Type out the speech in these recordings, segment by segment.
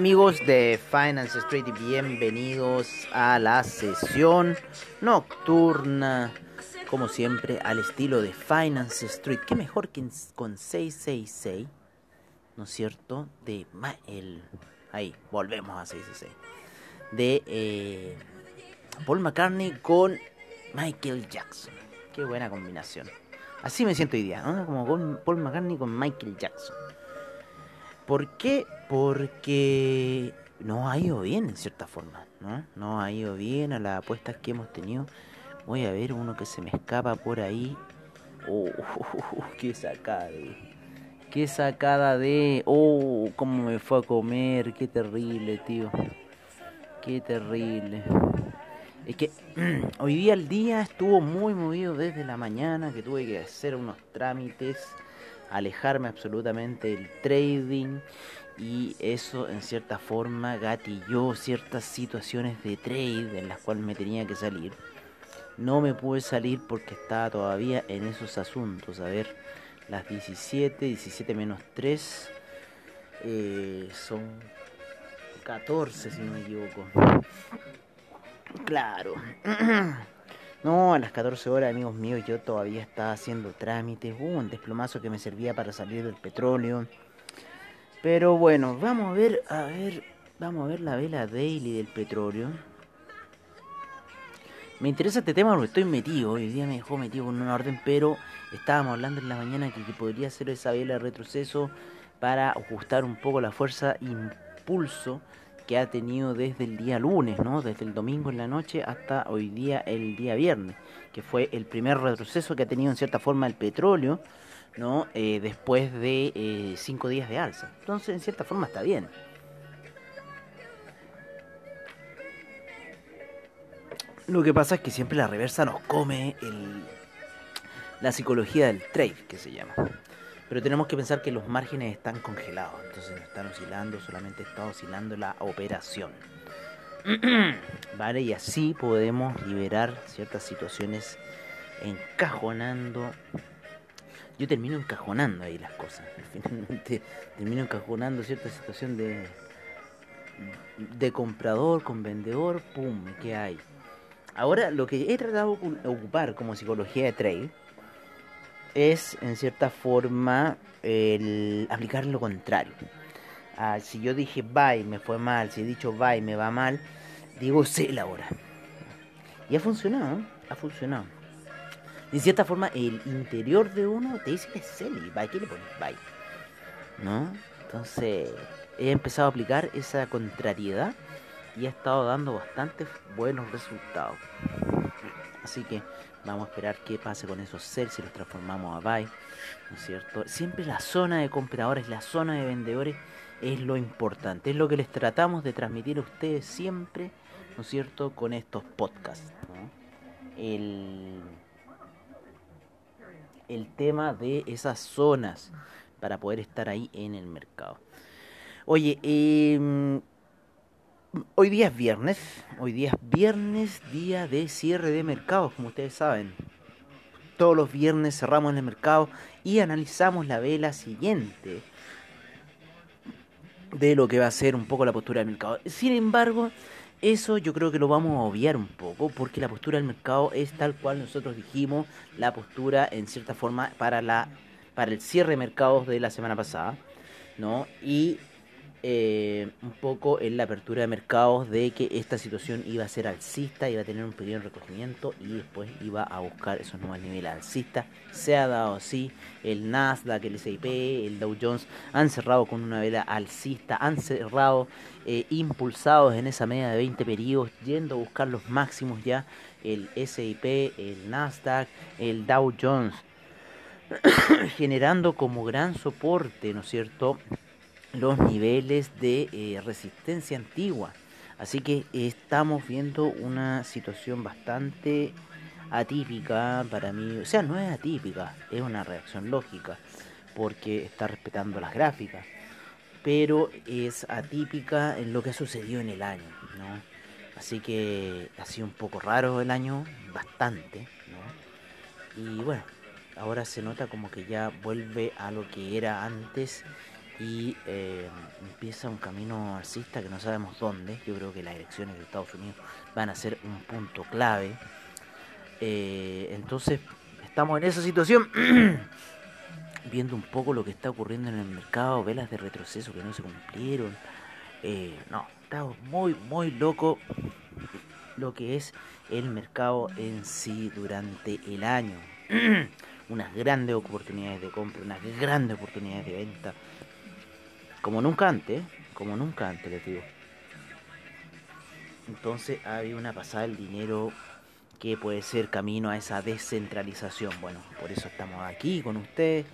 Amigos de Finance Street bienvenidos a la sesión nocturna, como siempre al estilo de Finance Street. ¿Qué mejor que con 666? ¿No es cierto? De el ahí, volvemos a 666. De eh, Paul McCartney con Michael Jackson. Qué buena combinación. Así me siento hoy día, ¿no? Como Paul McCartney con Michael Jackson. ¿Por qué? Porque no ha ido bien en cierta forma, ¿no? No ha ido bien a las apuestas que hemos tenido. Voy a ver uno que se me escapa por ahí. Oh, qué sacada. Qué sacada de... Oh, cómo me fue a comer. Qué terrible, tío. Qué terrible. Es que hoy día el día estuvo muy movido desde la mañana, que tuve que hacer unos trámites, alejarme absolutamente del trading y eso en cierta forma gatilló ciertas situaciones de trade en las cuales me tenía que salir. No me pude salir porque estaba todavía en esos asuntos. A ver, las 17, 17 menos 3 eh, son 14 si no me equivoco. Claro. No, a las 14 horas, amigos míos, yo todavía estaba haciendo trámites. Hubo un desplomazo que me servía para salir del petróleo. Pero bueno, vamos a ver, a ver, vamos a ver la vela daily del petróleo. Me interesa este tema porque estoy metido. Hoy día me dejó metido con una orden, pero estábamos hablando en la mañana que, que podría ser esa vela de retroceso para ajustar un poco la fuerza impulso que ha tenido desde el día lunes, ¿no? Desde el domingo en la noche hasta hoy día el día viernes, que fue el primer retroceso que ha tenido en cierta forma el petróleo, ¿no? Eh, después de eh, cinco días de alza. Entonces, en cierta forma está bien. Lo que pasa es que siempre la reversa nos come el, la psicología del trade, que se llama. Pero tenemos que pensar que los márgenes están congelados, entonces no están oscilando, solamente está oscilando la operación. vale, y así podemos liberar ciertas situaciones encajonando. Yo termino encajonando ahí las cosas. Finalmente termino encajonando cierta situación de, de comprador con vendedor, pum, queda ahí. Ahora, lo que he tratado de ocupar como psicología de trade es, en cierta forma, el aplicar lo contrario. Ah, si yo dije bye, me fue mal. Si he dicho bye, me va mal. Digo sell ahora. Y ha funcionado, ha funcionado. En cierta forma, el interior de uno te dice que es y bye. ¿Qué le pones? Bye. ¿No? Entonces, he empezado a aplicar esa contrariedad y ha estado dando bastantes buenos resultados. Así que vamos a esperar qué pase con esos sell si los transformamos a buy, ¿no es cierto? Siempre la zona de compradores, la zona de vendedores es lo importante, es lo que les tratamos de transmitir a ustedes siempre, ¿no es cierto? Con estos podcasts. El, el tema de esas zonas para poder estar ahí en el mercado. Oye, eh, Hoy día es viernes, hoy día es viernes, día de cierre de mercados, como ustedes saben. Todos los viernes cerramos el mercado y analizamos la vela siguiente de lo que va a ser un poco la postura del mercado. Sin embargo, eso yo creo que lo vamos a obviar un poco, porque la postura del mercado es tal cual nosotros dijimos, la postura en cierta forma para la para el cierre de mercados de la semana pasada, ¿no? Y eh, un poco en la apertura de mercados de que esta situación iba a ser alcista, iba a tener un pequeño recogimiento y después iba a buscar esos nuevos niveles alcistas. Se ha dado así, el Nasdaq, el S&P, el Dow Jones han cerrado con una vela alcista, han cerrado eh, impulsados en esa media de 20 periodos, yendo a buscar los máximos ya, el S&P, el Nasdaq, el Dow Jones, generando como gran soporte, ¿no es cierto?, los niveles de eh, resistencia antigua. Así que estamos viendo una situación bastante atípica para mí. O sea, no es atípica, es una reacción lógica, porque está respetando las gráficas. Pero es atípica en lo que ha sucedido en el año, ¿no? Así que ha sido un poco raro el año, bastante, ¿no? Y bueno, ahora se nota como que ya vuelve a lo que era antes y eh, empieza un camino alcista que no sabemos dónde. Yo creo que las elecciones de Estados Unidos van a ser un punto clave. Eh, entonces, estamos en esa situación, viendo un poco lo que está ocurriendo en el mercado, velas de retroceso que no se cumplieron. Eh, no, estamos muy, muy loco lo que es el mercado en sí durante el año. unas grandes oportunidades de compra, unas grandes oportunidades de venta como nunca antes, como nunca antes, les digo. Entonces ha una pasada del dinero que puede ser camino a esa descentralización. Bueno, por eso estamos aquí con ustedes,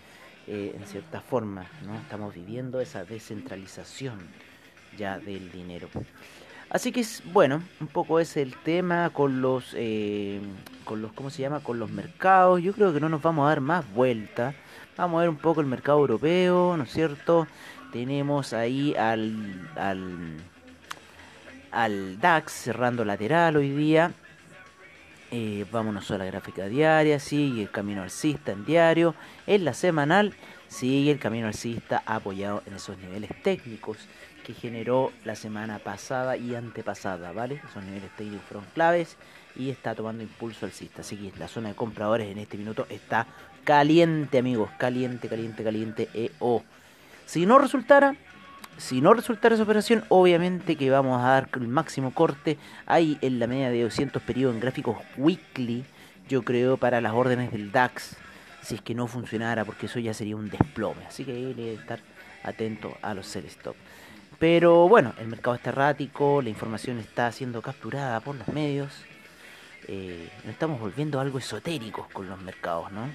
eh, en cierta forma, ¿no? Estamos viviendo esa descentralización ya del dinero. Así que es bueno, un poco es el tema con los, eh, con los, ¿cómo se llama? Con los mercados. Yo creo que no nos vamos a dar más vuelta. Vamos a ver un poco el mercado europeo, ¿no es cierto? Tenemos ahí al, al, al DAX cerrando lateral hoy día. Eh, vámonos a la gráfica diaria, sigue el camino alcista en diario. En la semanal sigue el camino alcista apoyado en esos niveles técnicos que generó la semana pasada y antepasada, ¿vale? Esos niveles técnicos fueron claves y está tomando impulso alcista. Así que la zona de compradores en este minuto está caliente, amigos. Caliente, caliente, caliente. EO. Si no resultara, si no resultara esa operación, obviamente que vamos a dar el máximo corte ahí en la media de 200 periodos en gráficos weekly, yo creo, para las órdenes del DAX, si es que no funcionara, porque eso ya sería un desplome. Así que hay que estar atento a los sell stop. Pero bueno, el mercado está errático, la información está siendo capturada por los medios. Eh, nos estamos volviendo algo esotéricos con los mercados, ¿no?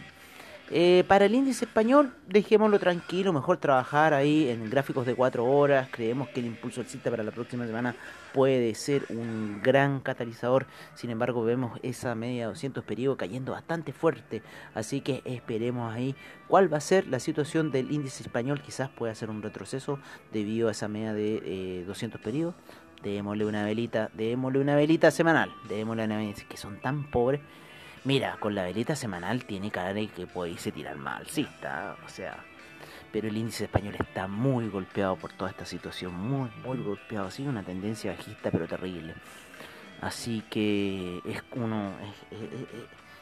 Eh, para el índice español, dejémoslo tranquilo, mejor trabajar ahí en gráficos de 4 horas. Creemos que el impulso alcista para la próxima semana puede ser un gran catalizador. Sin embargo, vemos esa media de 200 periodos cayendo bastante fuerte. Así que esperemos ahí cuál va a ser la situación del índice español. Quizás pueda ser un retroceso debido a esa media de 200 eh, periodos. Démosle una velita, démosle una velita semanal. Démosle una velita que son tan pobres Mira, con la velita semanal tiene cara de que puede irse tirar mal, sí, está, o sea, pero el índice español está muy golpeado por toda esta situación, muy, muy golpeado, sigue una tendencia bajista pero terrible. Así que es uno,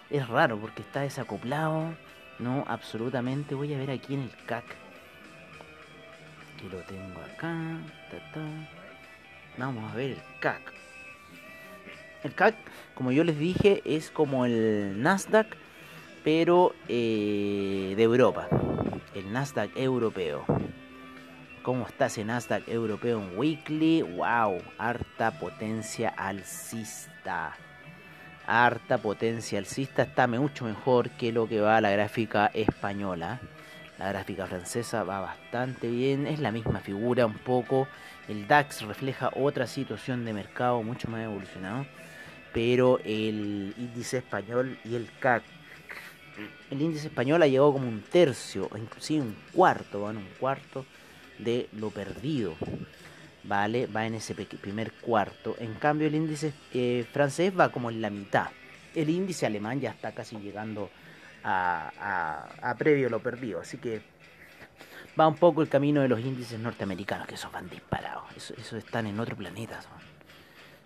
es, raro porque está desacoplado, no, absolutamente. Voy a ver aquí en el CAC, que lo tengo acá, vamos a ver el CAC. El CAC, como yo les dije, es como el Nasdaq, pero eh, de Europa. El Nasdaq europeo. ¿Cómo está ese Nasdaq europeo en weekly? ¡Wow! Harta potencia alcista. Harta potencia alcista está mucho mejor que lo que va a la gráfica española. La gráfica francesa va bastante bien, es la misma figura un poco. El DAX refleja otra situación de mercado mucho más evolucionado pero el índice español y el CAC. El índice español ha llegado como un tercio, inclusive un cuarto, van un cuarto de lo perdido. ¿Vale? Va en ese primer cuarto. En cambio, el índice eh, francés va como en la mitad. El índice alemán ya está casi llegando a, a, previo lo perdido. Así que va un poco el camino de los índices norteamericanos, que esos van disparados. Esos, están en otro planeta.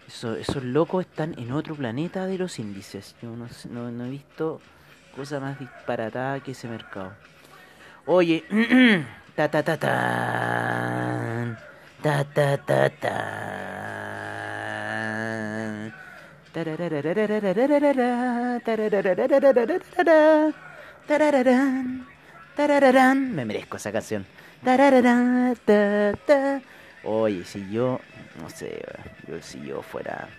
Eso, esos locos están en otro planeta de los índices. Yo no, no, he visto cosa más disparatada que ese mercado. Oye, ta ta ta ta. Ta ta ta ta. Me merezco esa canción. Oye, si yo no sé, yo, si yo fuera...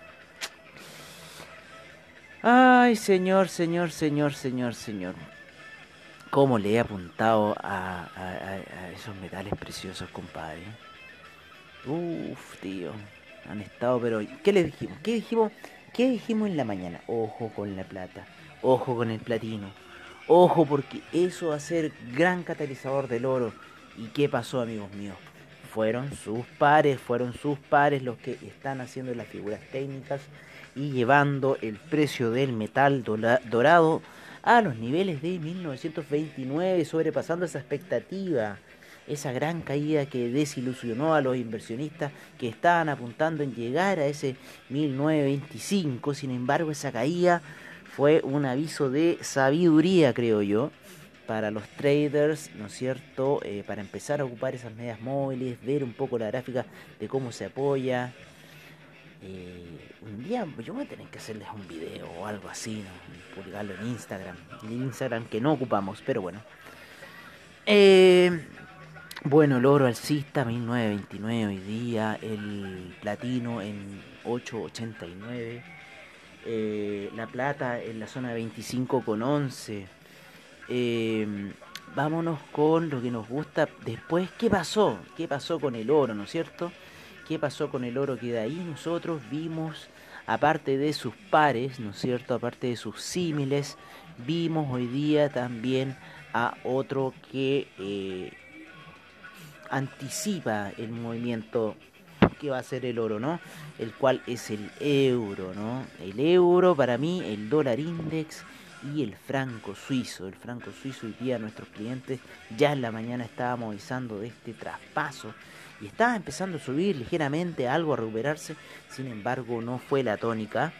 Ay, señor, señor, señor, señor, señor. ¿Cómo le he apuntado a, esos metales preciosos, compadre? Uf, tío. Han estado, pero. ¿Qué les dijimos? ¿Qué dijimos? ¿Qué dijimos en la mañana? Ojo con la plata. Ojo con el platino. Ojo porque eso va a ser gran catalizador del oro. ¿Y qué pasó, amigos míos? Fueron sus pares, fueron sus pares los que están haciendo las figuras técnicas y llevando el precio del metal dorado a los niveles de 1929, sobrepasando esa expectativa esa gran caída que desilusionó a los inversionistas que estaban apuntando en llegar a ese 1925. Sin embargo, esa caída fue un aviso de sabiduría, creo yo, para los traders, ¿no es cierto? Eh, para empezar a ocupar esas medias móviles, ver un poco la gráfica de cómo se apoya. Eh, un día yo voy a tener que hacerles un video o algo así, publicarlo en Instagram. En Instagram que no ocupamos, pero bueno. Eh, bueno, el oro alcista 1929 hoy día, el platino en 889, eh, la plata en la zona 25 con 11. Eh, vámonos con lo que nos gusta después. ¿Qué pasó? ¿Qué pasó con el oro, no es cierto? ¿Qué pasó con el oro que de ahí nosotros vimos, aparte de sus pares, ¿no es cierto? Aparte de sus símiles, vimos hoy día también a otro que eh, anticipa el movimiento que va a ser el oro, ¿no? El cual es el euro, ¿no? El euro para mí, el dólar index y el franco suizo. El franco suizo hoy día nuestros clientes ya en la mañana estábamos avisando de este traspaso y estaba empezando a subir ligeramente, algo a recuperarse, sin embargo no fue la tónica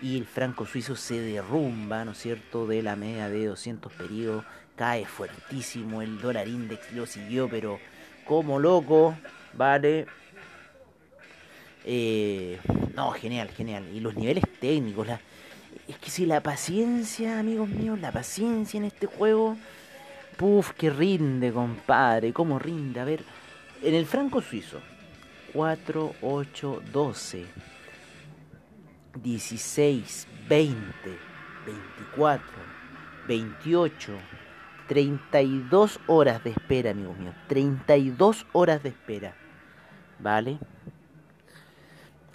y el franco suizo se derrumba, ¿no es cierto?, de la media de 200 periodos, cae fuertísimo, el dólar index lo siguió, pero como loco, ¿vale? Eh, no, genial, genial. Y los niveles técnicos, la... es que si la paciencia, amigos míos, la paciencia en este juego, puf, que rinde, compadre, cómo rinde. A ver, en el franco suizo, 4, 8, 12. 16, 20, 24, 28, 32 horas de espera, amigos míos. 32 horas de espera. ¿Vale?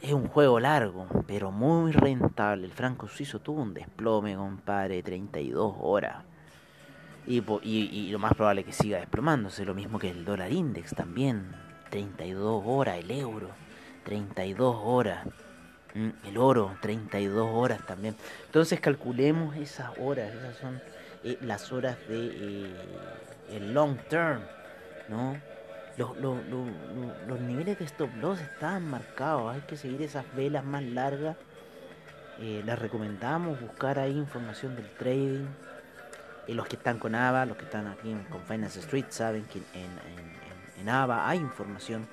Es un juego largo, pero muy rentable. El franco suizo tuvo un desplome, compadre, 32 horas. Y, y, y lo más probable es que siga desplomándose, lo mismo que el dólar index también. 32 horas, el euro, 32 horas. Mm, El oro, 32 horas también. Entonces calculemos esas horas, esas son eh, las horas de eh, el long term, ¿no? Los, los, los, niveles de stop loss estaban marcados, hay que seguir esas velas más largas. Eh, les recomendamos buscar ahí información del trading. Eh, los que están con AVA, los que están aquí en- con Finance Street saben que en, en, en- en AVA hay información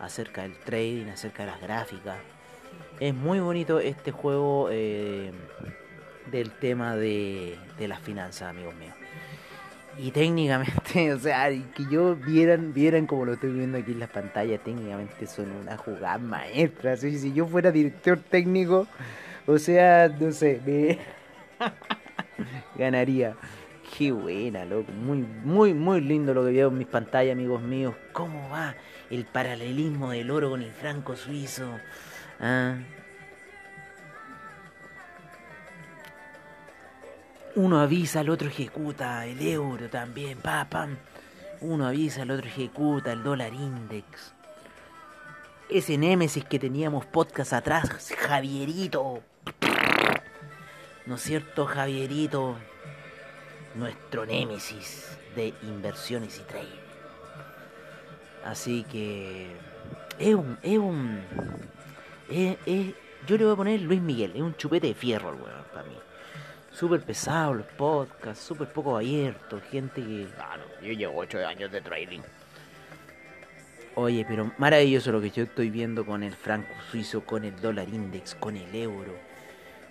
acerca del trading, acerca de las gráficas. Es muy bonito este juego eh, del tema de, de las finanzas, amigos míos. Y técnicamente, o sea, que yo vieran, vieran como lo estoy viendo aquí en la pantalla, técnicamente son una jugada maestra. Así, si yo fuera director técnico, o sea, no sé, me ganaría. Qué buena, loco. Muy, muy, muy lindo lo que veo en mis pantallas, amigos míos. ¿Cómo va el paralelismo del oro con el franco suizo? Ah. Uno avisa, el otro ejecuta, el euro también, pa, pam. Uno avisa, el otro ejecuta, el dólar index. Ese némesis que teníamos podcast atrás, Javierito. ¿No es cierto, Javierito? Nuestro némesis de inversiones y trading. Así que es un, es un, yo le voy a poner Luis Miguel, es un chupete de fierro el weón para mí. Súper pesado los podcasts, súper poco abierto, gente que, ah, no, yo llevo 8 años de trading. Oye, pero maravilloso lo que yo estoy viendo con el franco suizo, con el dólar index, con el euro,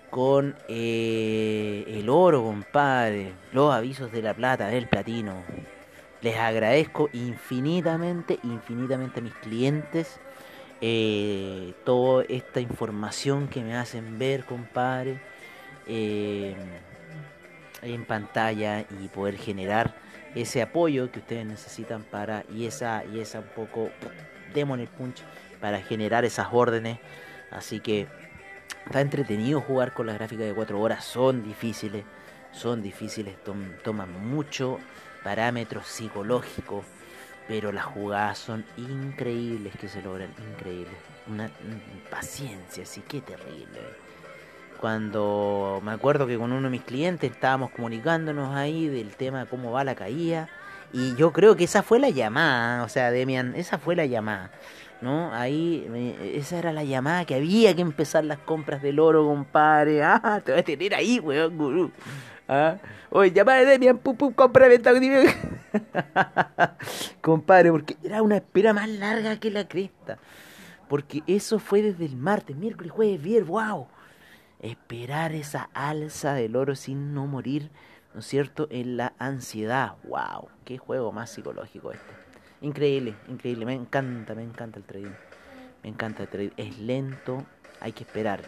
con eh, el oro, compadre, los avisos de la plata, del platino. Les agradezco infinitamente, infinitamente a mis clientes eh, toda esta información que me hacen ver, compadre, eh, en pantalla y poder generar ese apoyo que ustedes necesitan para y esa y esa un poco demon el punch para generar esas órdenes. Así que está entretenido jugar con las gráficas de 4 horas son difíciles son difíciles toman mucho parámetros psicológicos pero las jugadas son increíbles que se logran increíbles. Una, una paciencia así que terrible cuando me acuerdo que con uno de mis clientes estábamos comunicándonos ahí del tema cómo va la caída. Y yo creo que esa fue la llamada, o sea, Demian, esa fue la llamada. ¿No? Ahí, esa era la llamada que había que empezar las compras del oro, compadre. Ah, te voy a tener ahí, weón, gurú. ¿Ah? Oye, llamada de Demian, pum, pum, compra, venta, compadre, porque era una espera más larga que la cresta. Porque eso fue desde el martes, miércoles, jueves, viernes, wow esperar esa alza del oro sin no morir, ¿no es cierto?, en la ansiedad. ¡Wow! ¡Qué juego más psicológico este! Increíble, increíble. Me encanta, me encanta el trading. Me encanta el trading. Es lento, hay que esperar.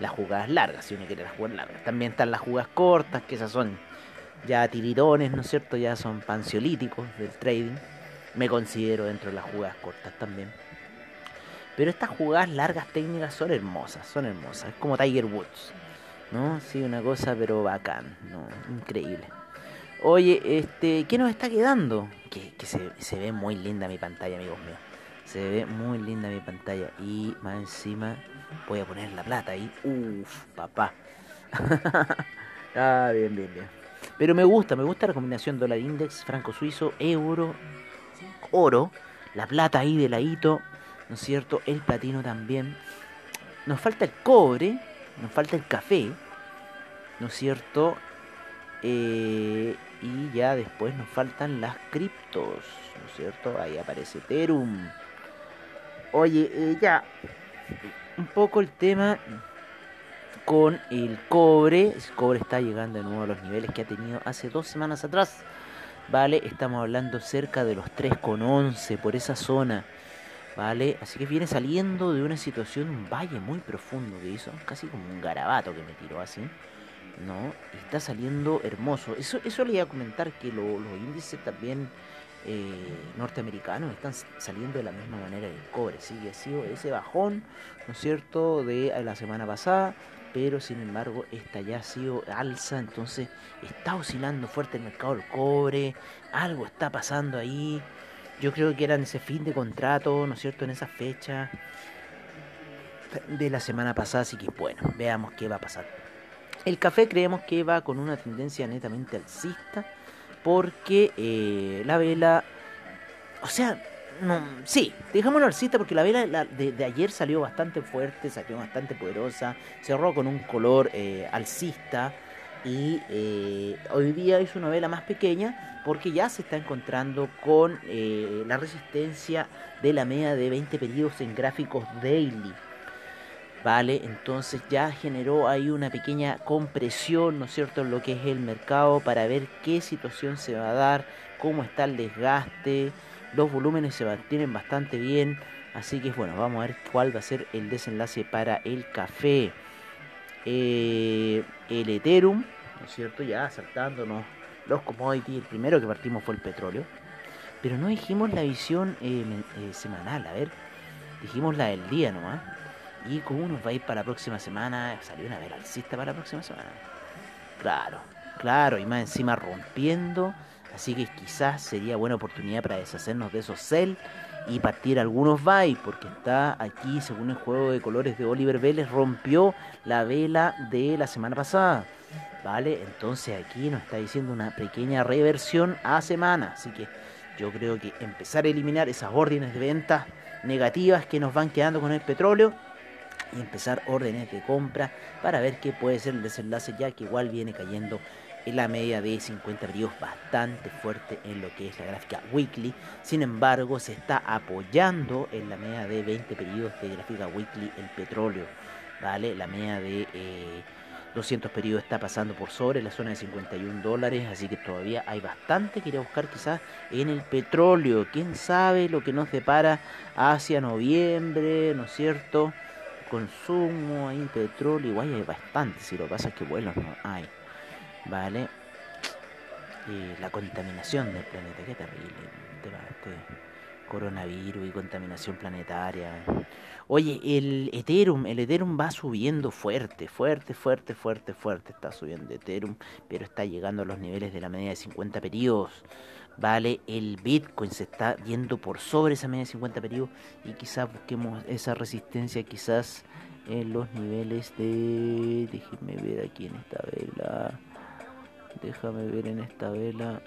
Las jugadas largas, si uno quiere las jugadas largas. También están las jugadas cortas, que esas son ya tiridones, ¿no es cierto? Ya son pansiolíticos del trading. Me considero dentro de las jugadas cortas también. Pero estas jugadas largas técnicas son hermosas, son hermosas. Es como Tiger Woods. ¿No? Sí, una cosa pero bacán. Increíble. Oye, este, ¿qué nos está quedando? Que, se, ve muy linda mi pantalla, amigos míos. Se ve muy linda mi pantalla. Y más encima voy a poner la plata ahí. Uf, papá. ah, bien, bien, bien. Pero me gusta, me gusta la combinación dólar index, franco suizo, euro, oro, la plata ahí de ladito. ¿No es cierto? El platino también. Nos falta el cobre, nos falta el café, ¿no es cierto? Eh, y ya después nos faltan las criptos, ¿no es cierto? Ahí aparece Ethereum. Oye, eh, ya, un poco el tema con el cobre. El cobre está llegando de nuevo a los niveles que ha tenido hace dos semanas atrás. Vale, estamos hablando cerca de los 3,11 por esa zona. ¿Vale? Así que viene saliendo de una situación, un valle muy profundo que hizo, casi como un garabato que me tiró así, ¿no? está saliendo hermoso. Eso, eso le iba a comentar que los índices también eh, norteamericanos están saliendo de la misma manera que el cobre, sí, ha sido ese bajón, ¿no es cierto?, de la semana pasada, pero sin embargo esta ya ha sido alza, entonces está oscilando fuerte el mercado del cobre, algo está pasando ahí, yo creo que era en ese fin de contrato, ¿no es cierto? En esa fecha de la semana pasada, así que bueno, veamos qué va a pasar. El café creemos que va con una tendencia netamente alcista, porque eh, la vela, o sea, no, sí, dejámoslo alcista porque la vela de, ayer salió bastante fuerte, salió bastante poderosa, cerró con un color eh, alcista y eh, hoy día es una vela más pequeña porque ya se está encontrando con eh, la resistencia de la media de 20 periodos en gráficos daily. Vale, entonces ya generó ahí una pequeña compresión, ¿no es cierto?, en lo que es el mercado para ver qué situación se va a dar, cómo está el desgaste, los volúmenes se mantienen bastante bien, así que bueno, vamos a ver cuál va a ser el desenlace para el café. Eh, el Ethereum, ¿no es cierto? Ya saltándonos los commodities. El primero que partimos fue el petróleo. Pero no dijimos la visión eh, eh, semanal, a ver. Dijimos la del día nomás. Y cómo nos va a ir para la próxima semana. Salió una vela alcista para la próxima semana. Claro, claro. Y más encima rompiendo. Así que quizás sería buena oportunidad para deshacernos de esos sell y partir algunos buy, porque está aquí, según el juego de colores de Oliver Vélez, rompió la vela de la semana pasada. ¿Vale? Entonces aquí nos está diciendo una pequeña reversión a semana. Así que yo creo que empezar a eliminar esas órdenes de venta negativas que nos van quedando con el petróleo y empezar órdenes de compra para ver qué puede ser el desenlace ya que igual viene cayendo en la media de 50 periodos bastante fuerte en lo que es la gráfica weekly. Sin embargo, se está apoyando en la media de 20 periodos de gráfica weekly el petróleo. ¿Vale? La media de 200 periodos está pasando por sobre la zona de 51 dólares, así que todavía hay bastante que ir a buscar quizás en el petróleo. ¿Quién sabe lo que nos depara hacia noviembre, ¿no es cierto? Consumo, ahí petróleo, igual hay bastante, si lo pasa es que vuelos no hay. ¿Vale? La contaminación del planeta, qué terrible. Este coronavirus y contaminación planetaria. Oye, el Ethereum, el Ethereum va subiendo fuerte, fuerte, fuerte, fuerte, fuerte. Está subiendo Ethereum, pero está llegando a los niveles de la media de 50 periodos. Vale, el Bitcoin se está yendo por sobre esa media de 50 periodos y quizás busquemos esa resistencia quizás en los niveles de... Déjenme ver aquí en esta vela. Déjame ver en esta vela.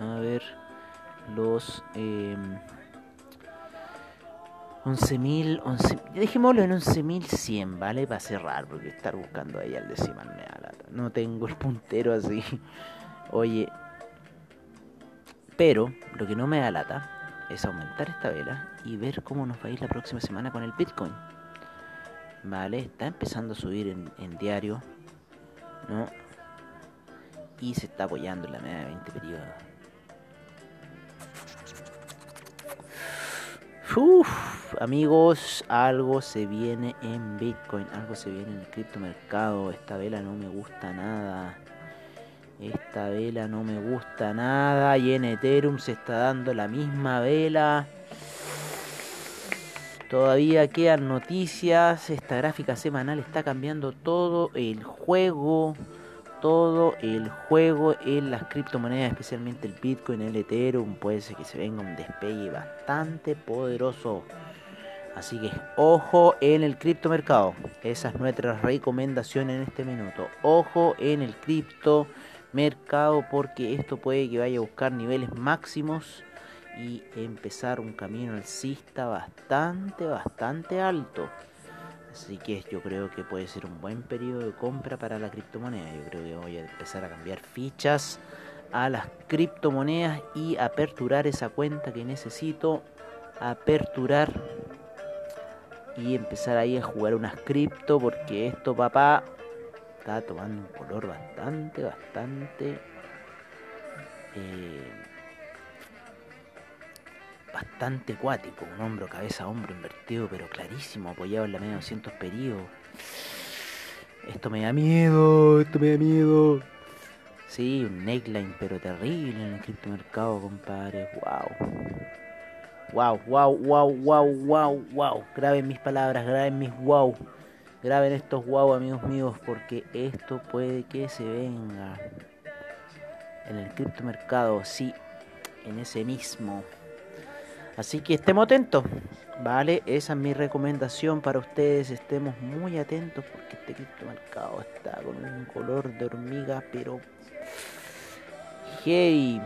A ver, los... Eh, 11.000, 11, dejémoslo en 11.100, ¿vale? Para cerrar, porque estar buscando ahí al decimal me da lata. No tengo el puntero así. Oye, pero lo que no me da lata es aumentar esta vela y ver cómo nos va a ir la próxima semana con el Bitcoin. ¿Vale? Está empezando a subir en, diario, ¿no? Y se está apoyando en la media de 20 periodos. Uf, amigos, algo se viene en Bitcoin, algo se viene en el criptomercado. Esta vela no me gusta nada. Esta vela no me gusta nada. Y en Ethereum se está dando la misma vela. Todavía quedan noticias. Esta gráfica semanal está cambiando todo el juego todo el juego en las criptomonedas, especialmente el Bitcoin, el Ethereum, puede ser que se venga un despegue bastante poderoso. Así que ojo en el criptomercado. Esa es nuestra recomendación en este minuto. Ojo en el criptomercado porque esto puede que vaya a buscar niveles máximos y empezar un camino alcista bastante, bastante alto. Así que yo creo que puede ser un buen periodo de compra para la criptomoneda. Yo creo que voy a empezar a cambiar fichas a las criptomonedas y aperturar esa cuenta que necesito aperturar y empezar ahí a jugar unas cripto porque esto papá está tomando un color bastante bastante eh, bastante acuático, un hombro, cabeza, hombro invertido, pero clarísimo, apoyado en la media de 200 periodos. Esto me da miedo, esto me da miedo. Sí, un neckline, pero terrible en el criptomercado, compadre. Wow. Wow, wow, wow, wow, wow, wow. Graben mis palabras, graben mis wow. Graben estos wow, amigos míos, porque esto puede que se venga. En el criptomercado, sí, en ese mismo. Así que estemos atentos, ¿vale? Esa es mi recomendación para ustedes. Estemos muy atentos porque este criptomercado está con un color de hormiga, pero heavy,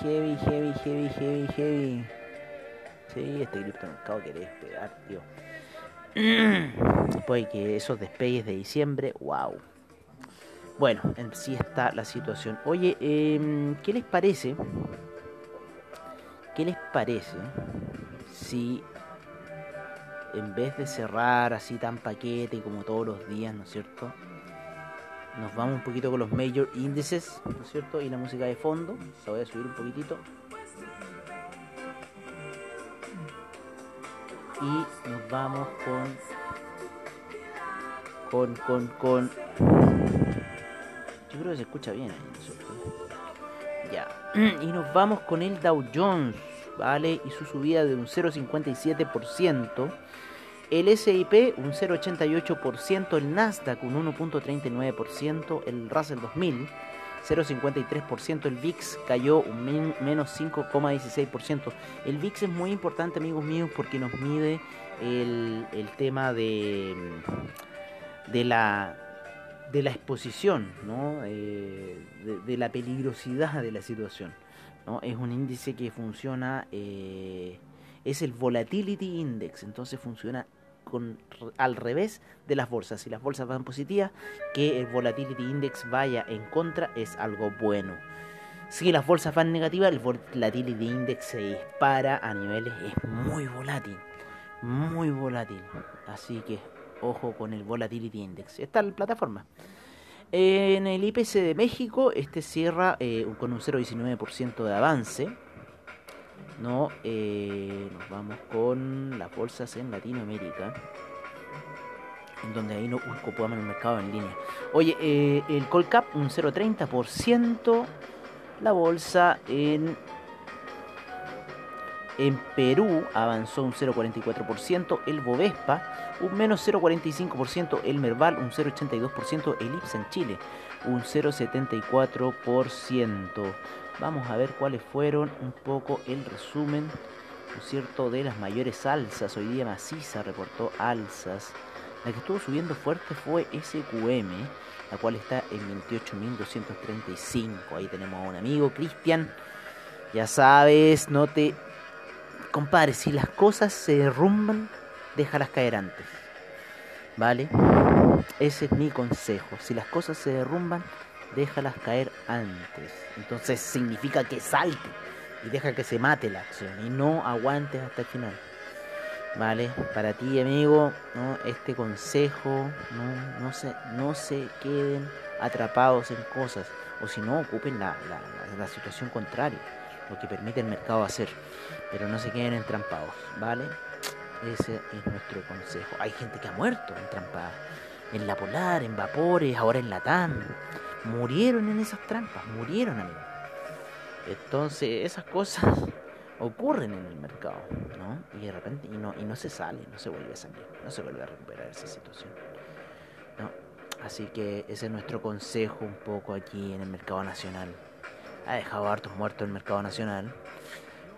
heavy, heavy, heavy, heavy, heavy. Sí, este criptomercado quiere despegar, tío. Después que esos despegues de diciembre, wow. Bueno, en sí está la situación. Oye, eh, ¿qué les parece? ¿Qué les parece si en vez de cerrar así tan paquete como todos los días, ¿no es cierto? Nos vamos un poquito con los major índices, ¿no es cierto? Y la música de fondo, la voy a subir un poquitito. Y nos vamos con con con con yo creo que se escucha bien ahí, ¿no es cierto? Ya. Y nos vamos con el Dow Jones, ¿vale? Y su subida de un 0,57%. El SIP un 0,88%, el Nasdaq un 1,39%, el Russell 2000 0,53%, el VIX cayó un menos 5,16%. El VIX es muy importante, amigos míos, porque nos mide el, el tema de, de la de la exposición, ¿no? Eh, de, la peligrosidad de la situación. ¿no? Es un índice que funciona, eh, es el Volatility Index, entonces funciona al revés de las bolsas. Si las bolsas van positivas, que el Volatility Index vaya en contra es algo bueno. Si las bolsas van negativas, el Volatility Index se dispara a niveles, es muy volátil, muy volátil. Así que ojo con el Volatility Index. Esta es la plataforma. En el IPC de México, este cierra eh, con un 0,19% de avance. No, eh, nos vamos con las bolsas en Latinoamérica. En donde ahí no ocupamos el mercado en línea. Oye, eh, el Colcap un 0,30%. La bolsa en en Perú avanzó un 0,44%, el Bovespa un menos 0,45%, el Merval un 0,82%, el IPSA en Chile un 0,74%. Vamos a ver cuáles fueron un poco el resumen, ¿no cierto?, de las mayores alzas. Hoy día Maciza reportó alzas. La que estuvo subiendo fuerte fue SQM, la cual está en 28.235. Ahí tenemos a un amigo, Cristian. Ya sabes, no te compadre, si las cosas se derrumban, déjalas caer antes. ¿Vale? Ese es mi consejo. Si las cosas se derrumban, déjalas caer antes. Entonces significa que salte y deja que se mate la acción y no aguantes hasta el final. ¿Vale? Para ti, amigo, ¿no? este consejo, no, no, se, no se queden atrapados en cosas o si no, ocupen la, la, la situación contraria lo que permite el mercado hacer, pero no se queden entrampados, ¿vale? Ese es nuestro consejo. Hay gente que ha muerto entrampada, en la Polar, en Vapores, ahora en la TAM. Murieron en esas trampas, murieron, amigos. Entonces, esas cosas ocurren en el mercado, ¿no? Y de repente, y no, y no se sale, no se vuelve a salir, no se vuelve a recuperar esa situación. ¿no? Así que ese es nuestro consejo un poco aquí en el mercado nacional ha dejado hartos muertos el mercado nacional.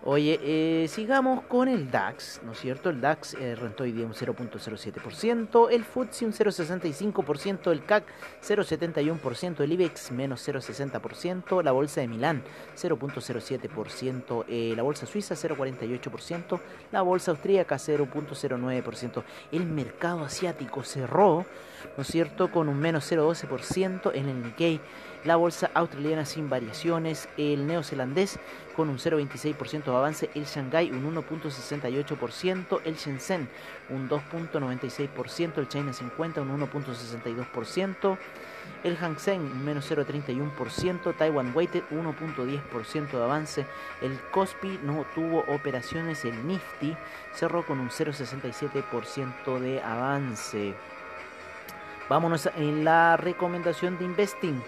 Oye, eh, sigamos con el DAX, ¿no es cierto? El DAX eh, rentó hoy día un 0.07%, el FTSE un 0.65%, el CAC 0.71%, el IBEX menos 0.60%, la bolsa de Milán 0.07%, eh, la bolsa suiza 0.48%, la bolsa austríaca 0.09%. El mercado asiático cerró, ¿no es cierto?, con un menos 0.12% en el Nikkei la bolsa australiana sin variaciones, el neozelandés con un 0,26% de avance, el Shanghai un 1,68%, el Shenzhen un 2,96%, el China 50 un 1,62%, el Hang Seng un menos 0,31%, Taiwan Weighted 1,10% de avance, el Kospi no tuvo operaciones, el Nifty cerró con un 0,67% de avance. Vámonos en la recomendación de investing.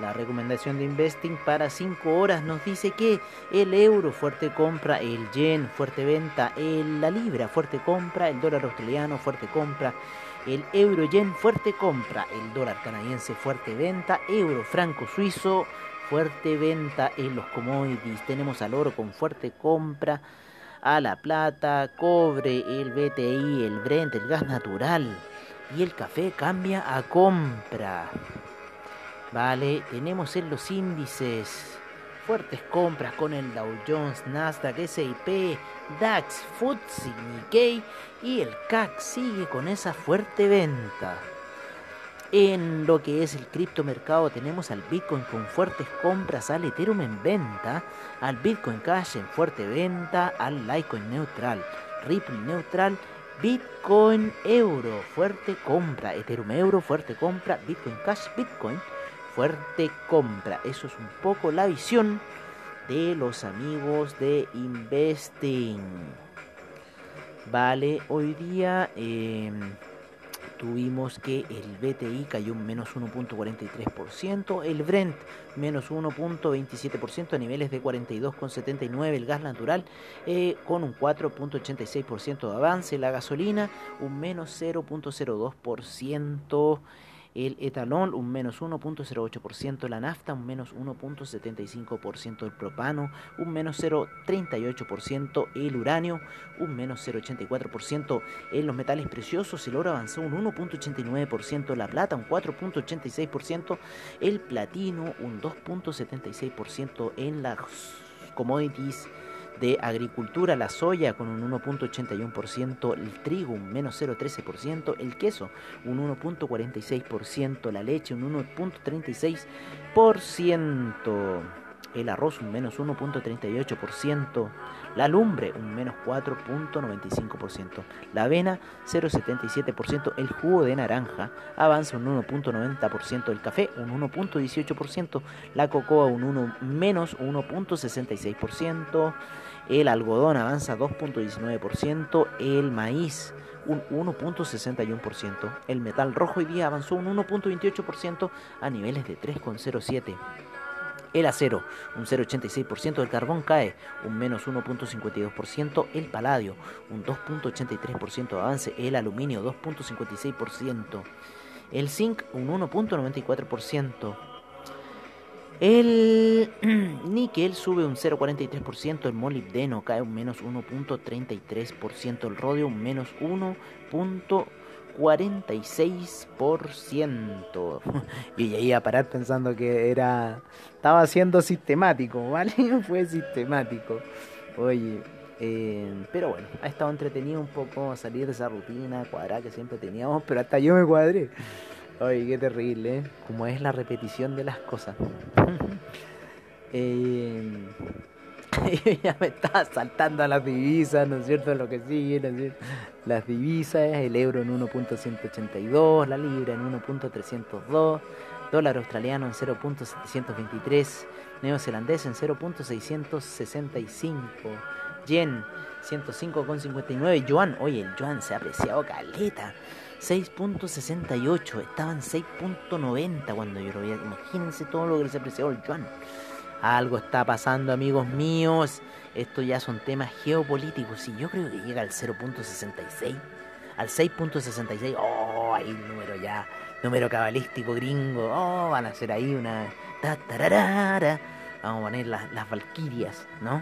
La recomendación de Investing para 5 horas nos dice que el euro fuerte compra, el yen fuerte venta, el, la libra fuerte compra, el dólar australiano fuerte compra, el euro yen fuerte compra, el dólar canadiense fuerte venta, euro franco suizo fuerte venta en los commodities. Tenemos al oro con fuerte compra, a la plata, cobre, el BTI, el Brent, el gas natural y el café cambia a compra. Vale, tenemos en los índices fuertes compras con el Dow Jones, Nasdaq, S&P, DAX, FTSE, Nikkei y el CAC sigue con esa fuerte venta. En lo que es el criptomercado tenemos al Bitcoin con fuertes compras, al Ethereum en venta, al Bitcoin Cash en fuerte venta, al Litecoin neutral, Ripple neutral, Bitcoin euro, fuerte compra, Ethereum euro, fuerte compra, Bitcoin Cash, Bitcoin fuerte compra. Eso es un poco la visión de los amigos de Investing. Vale, hoy día em, tuvimos que el BTI cayó un menos 1.43%, el Brent menos 1.27% a niveles de 42.79%, el gas natural eh, con un 4.86% de avance, la gasolina un menos 0.02% el etanol un menos 1.08%, la nafta un menos 1.75%, el propano un menos 0.38%, el uranio un menos 0.84%, en los metales preciosos el oro avanzó un 1.89%, la plata un 4.86%, el platino un 2.76% en las commodities de agricultura, la soya con un 1.81%, el trigo un menos 0.13%, el queso un 1.46%, la leche un 1.36%, el arroz un menos 1.38%, la lumbre un menos 4.95%, la avena 0.77%, el jugo de naranja avanza un 1.90%, el café un 1.18%, la cocoa un 1 menos 1.66%, el algodón avanza 2.19%, el maíz un 1.61%, el metal rojo hoy día avanzó un 1.28% a niveles de 3.07%. El acero, un 0,86%. El carbón cae, un menos 1,52%. El paladio, un 2,83% de avance. El aluminio, 2,56%. El zinc, un 1,94%. El níquel sube un 0,43%, el molibdeno cae un menos 1.33%, el rodio un menos 1.46%. Y ya iba a parar pensando que era estaba siendo sistemático, ¿vale? Fue sistemático. Oye, eh, pero bueno, ha estado entretenido un poco salir de esa rutina cuadrada que siempre teníamos, pero hasta yo me cuadré. Oye, qué terrible, ¿eh? Como es la repetición de las cosas. eh, ya me estaba saltando a las divisas, ¿no es cierto? Lo que sigue, ¿no es cierto? Las divisas, el euro en 1.182, la libra en 1.302, dólar australiano en 0.723, neozelandés en 0.665, yen 105,59, yuan, oye, el yuan se ha apreciado caleta. 6.68, estaba en 6.90 cuando yo lo veía. Imagínense todo lo que se apreció el yuan. Algo está pasando, amigos míos. Esto ya son temas geopolíticos. Y yo creo que llega al 0.66, al 6.66. Oh, ahí el número ya, número cabalístico gringo. Oh, van a hacer ahí una. Vamos a poner las, las valquirias, ¿no?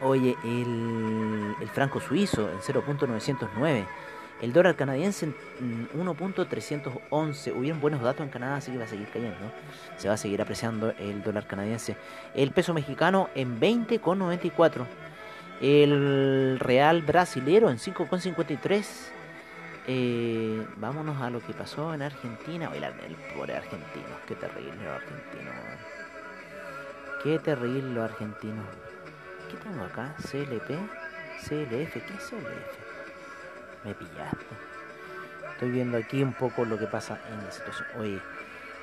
Oye, el, el franco suizo en 0.909. El dólar canadiense en 1.311. Hubieron buenos datos en Canadá, así que va a seguir cayendo. Se va a seguir apreciando el dólar canadiense. El peso mexicano en 20,94. El real brasilero en 5,53. Eh, vámonos a lo que pasó en Argentina. Oye, el pobre argentino. Qué terrible los argentinos. Qué terrible los argentinos. ¿Qué tengo acá? CLP, CLF. ¿Qué es CLF? Me pillaste. Estoy viendo aquí un poco lo que pasa en la situación. Oye,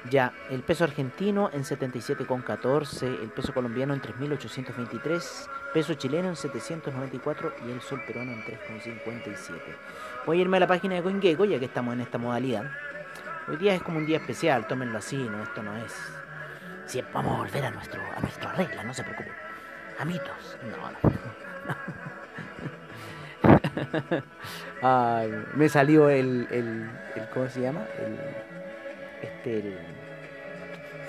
ya, el peso argentino en 77,14, el peso colombiano en 3.823, peso chileno en 794 y el sol peruano en 3,57. Voy a irme a la página de CoinGecko ya que estamos en esta modalidad. Hoy día es como un día especial, tómenlo así, no, esto no es. Si vamos a volver a nuestro a nuestra regla, no se preocupen. A mitos. No, no. Me salió el, el, ¿cómo se llama? El este el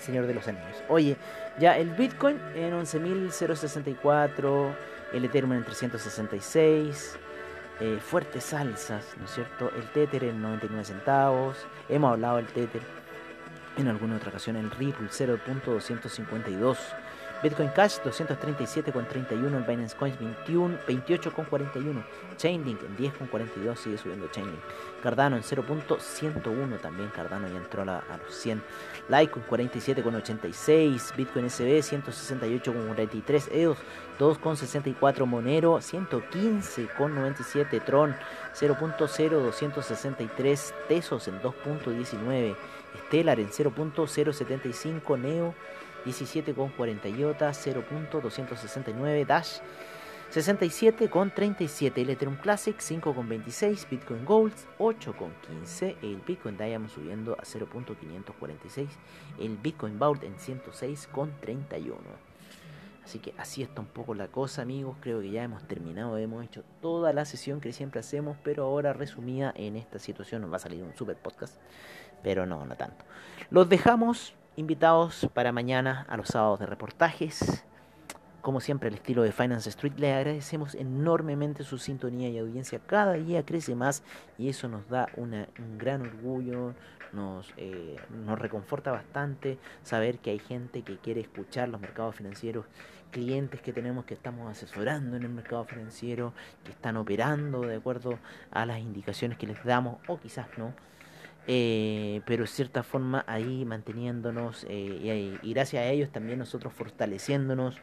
Señor de los Anillos. Oye, ya el Bitcoin en 11.064, el Ethereum en 366, eh, fuertes alzas, ¿no es cierto? El Tether en 99 centavos, hemos hablado del Tether en alguna otra ocasión, el Ripple 0.252. Bitcoin Cash 237,31, el Binance Coins 21, 28,41, Chainlink en 10,42, sigue subiendo Chainlink. Cardano en 0.101 también, Cardano ya entró a, la, a los 100. Litecoin 47,86, Bitcoin SB 168,43, EOS 2,64, Monero 115,97, Tron 0.0263, Tesos en 2.19, Stellar en 0.075, Neo 17,40 IOTA 0.269 Dash 67,37 el Ethereum Classic 5,26 Bitcoin Gold 8,15 el Bitcoin Diamond subiendo a 0.546 el Bitcoin Vault en 106,31 Así que así está un poco la cosa, amigos. Creo que ya hemos terminado, hemos hecho toda la sesión que siempre hacemos, pero ahora resumida en esta situación. Nos va a salir un super podcast, pero no, no tanto. Los dejamos invitados para mañana a los sábados de reportajes. Como siempre, el estilo de Finance Street, le agradecemos enormemente su sintonía y audiencia. Cada día crece más y eso nos da un gran orgullo, nos, eh, nos reconforta bastante saber que hay gente que quiere escuchar los mercados financieros, clientes que tenemos que estamos asesorando en el mercado financiero, que están operando de acuerdo a las indicaciones que les damos o quizás no. Eh, pero de cierta forma ahí manteniéndonos eh, y, gracias a ellos también nosotros fortaleciéndonos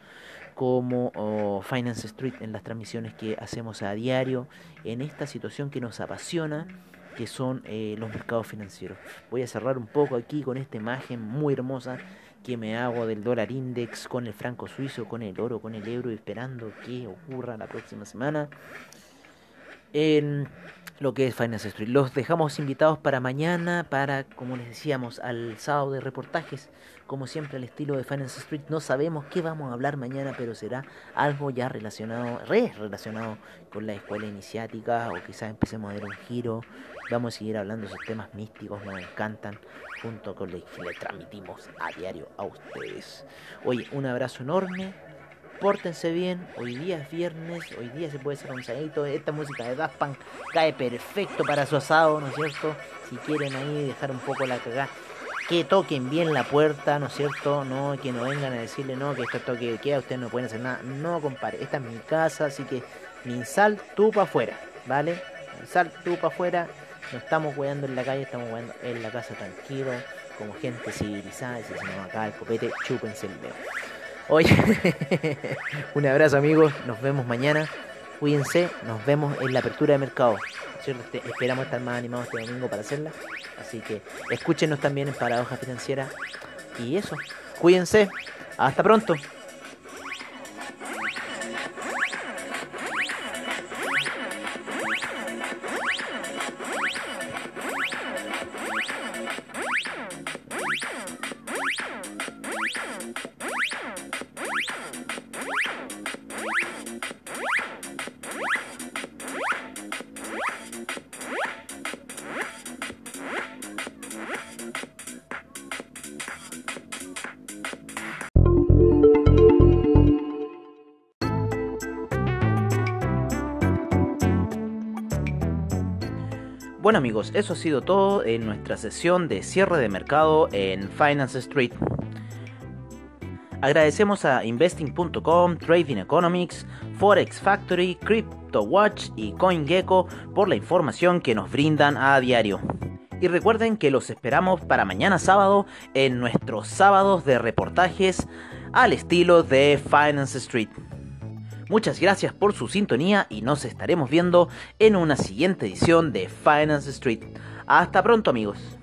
como oh, Finance Street en las transmisiones que hacemos a diario en esta situación que nos apasiona que son eh, los mercados financieros. Voy a cerrar un poco aquí con esta imagen muy hermosa que me hago del dólar index con el franco suizo, con el oro, con el euro, esperando que ocurra la próxima semana en lo que es Finance Street. Los dejamos invitados para mañana, para, como les decíamos, al sábado de reportajes, como siempre al estilo de Finance Street. No sabemos qué vamos a hablar mañana, pero será algo ya relacionado, re relacionado con la escuela iniciática, o quizás empecemos a dar un giro. Vamos a seguir hablando de esos temas místicos, nos encantan, junto con los que le transmitimos a diario a ustedes. Oye, un abrazo enorme pórtense bien, hoy día es viernes, hoy día se puede hacer un salito, esta música de Daft Punk cae perfecto para su asado, ¿no es cierto? Si quieren ahí dejar un poco la cagada, que toquen bien la puerta, ¿no es cierto? No, que no vengan a decirle, no, que esto toque de queda, ustedes no pueden hacer nada, no, compadre, esta es mi casa, así que ni sal tú para afuera, ¿vale? sal tú para afuera, no estamos jugando en la calle, estamos jugando en la casa tranquilo, como gente civilizada, y si se nos acaba el copete, chúpense el dedo. Oye, un abrazo amigos, nos vemos mañana. Cuídense, nos vemos en la apertura de mercado. Este, esperamos estar más animados este domingo para hacerla. Así que escúchenos también en Paradoja Financiera. Y eso, cuídense. Hasta pronto. Bueno amigos, eso ha sido todo en nuestra sesión de cierre de mercado en Finance Street. Agradecemos a investing.com, Trading Economics, Forex Factory, CryptoWatch y CoinGecko por la información que nos brindan a diario. Y recuerden que los esperamos para mañana sábado en nuestros sábados de reportajes al estilo de Finance Street. Muchas gracias por su sintonía y nos estaremos viendo en una siguiente edición de Finance Street. Hasta pronto amigos.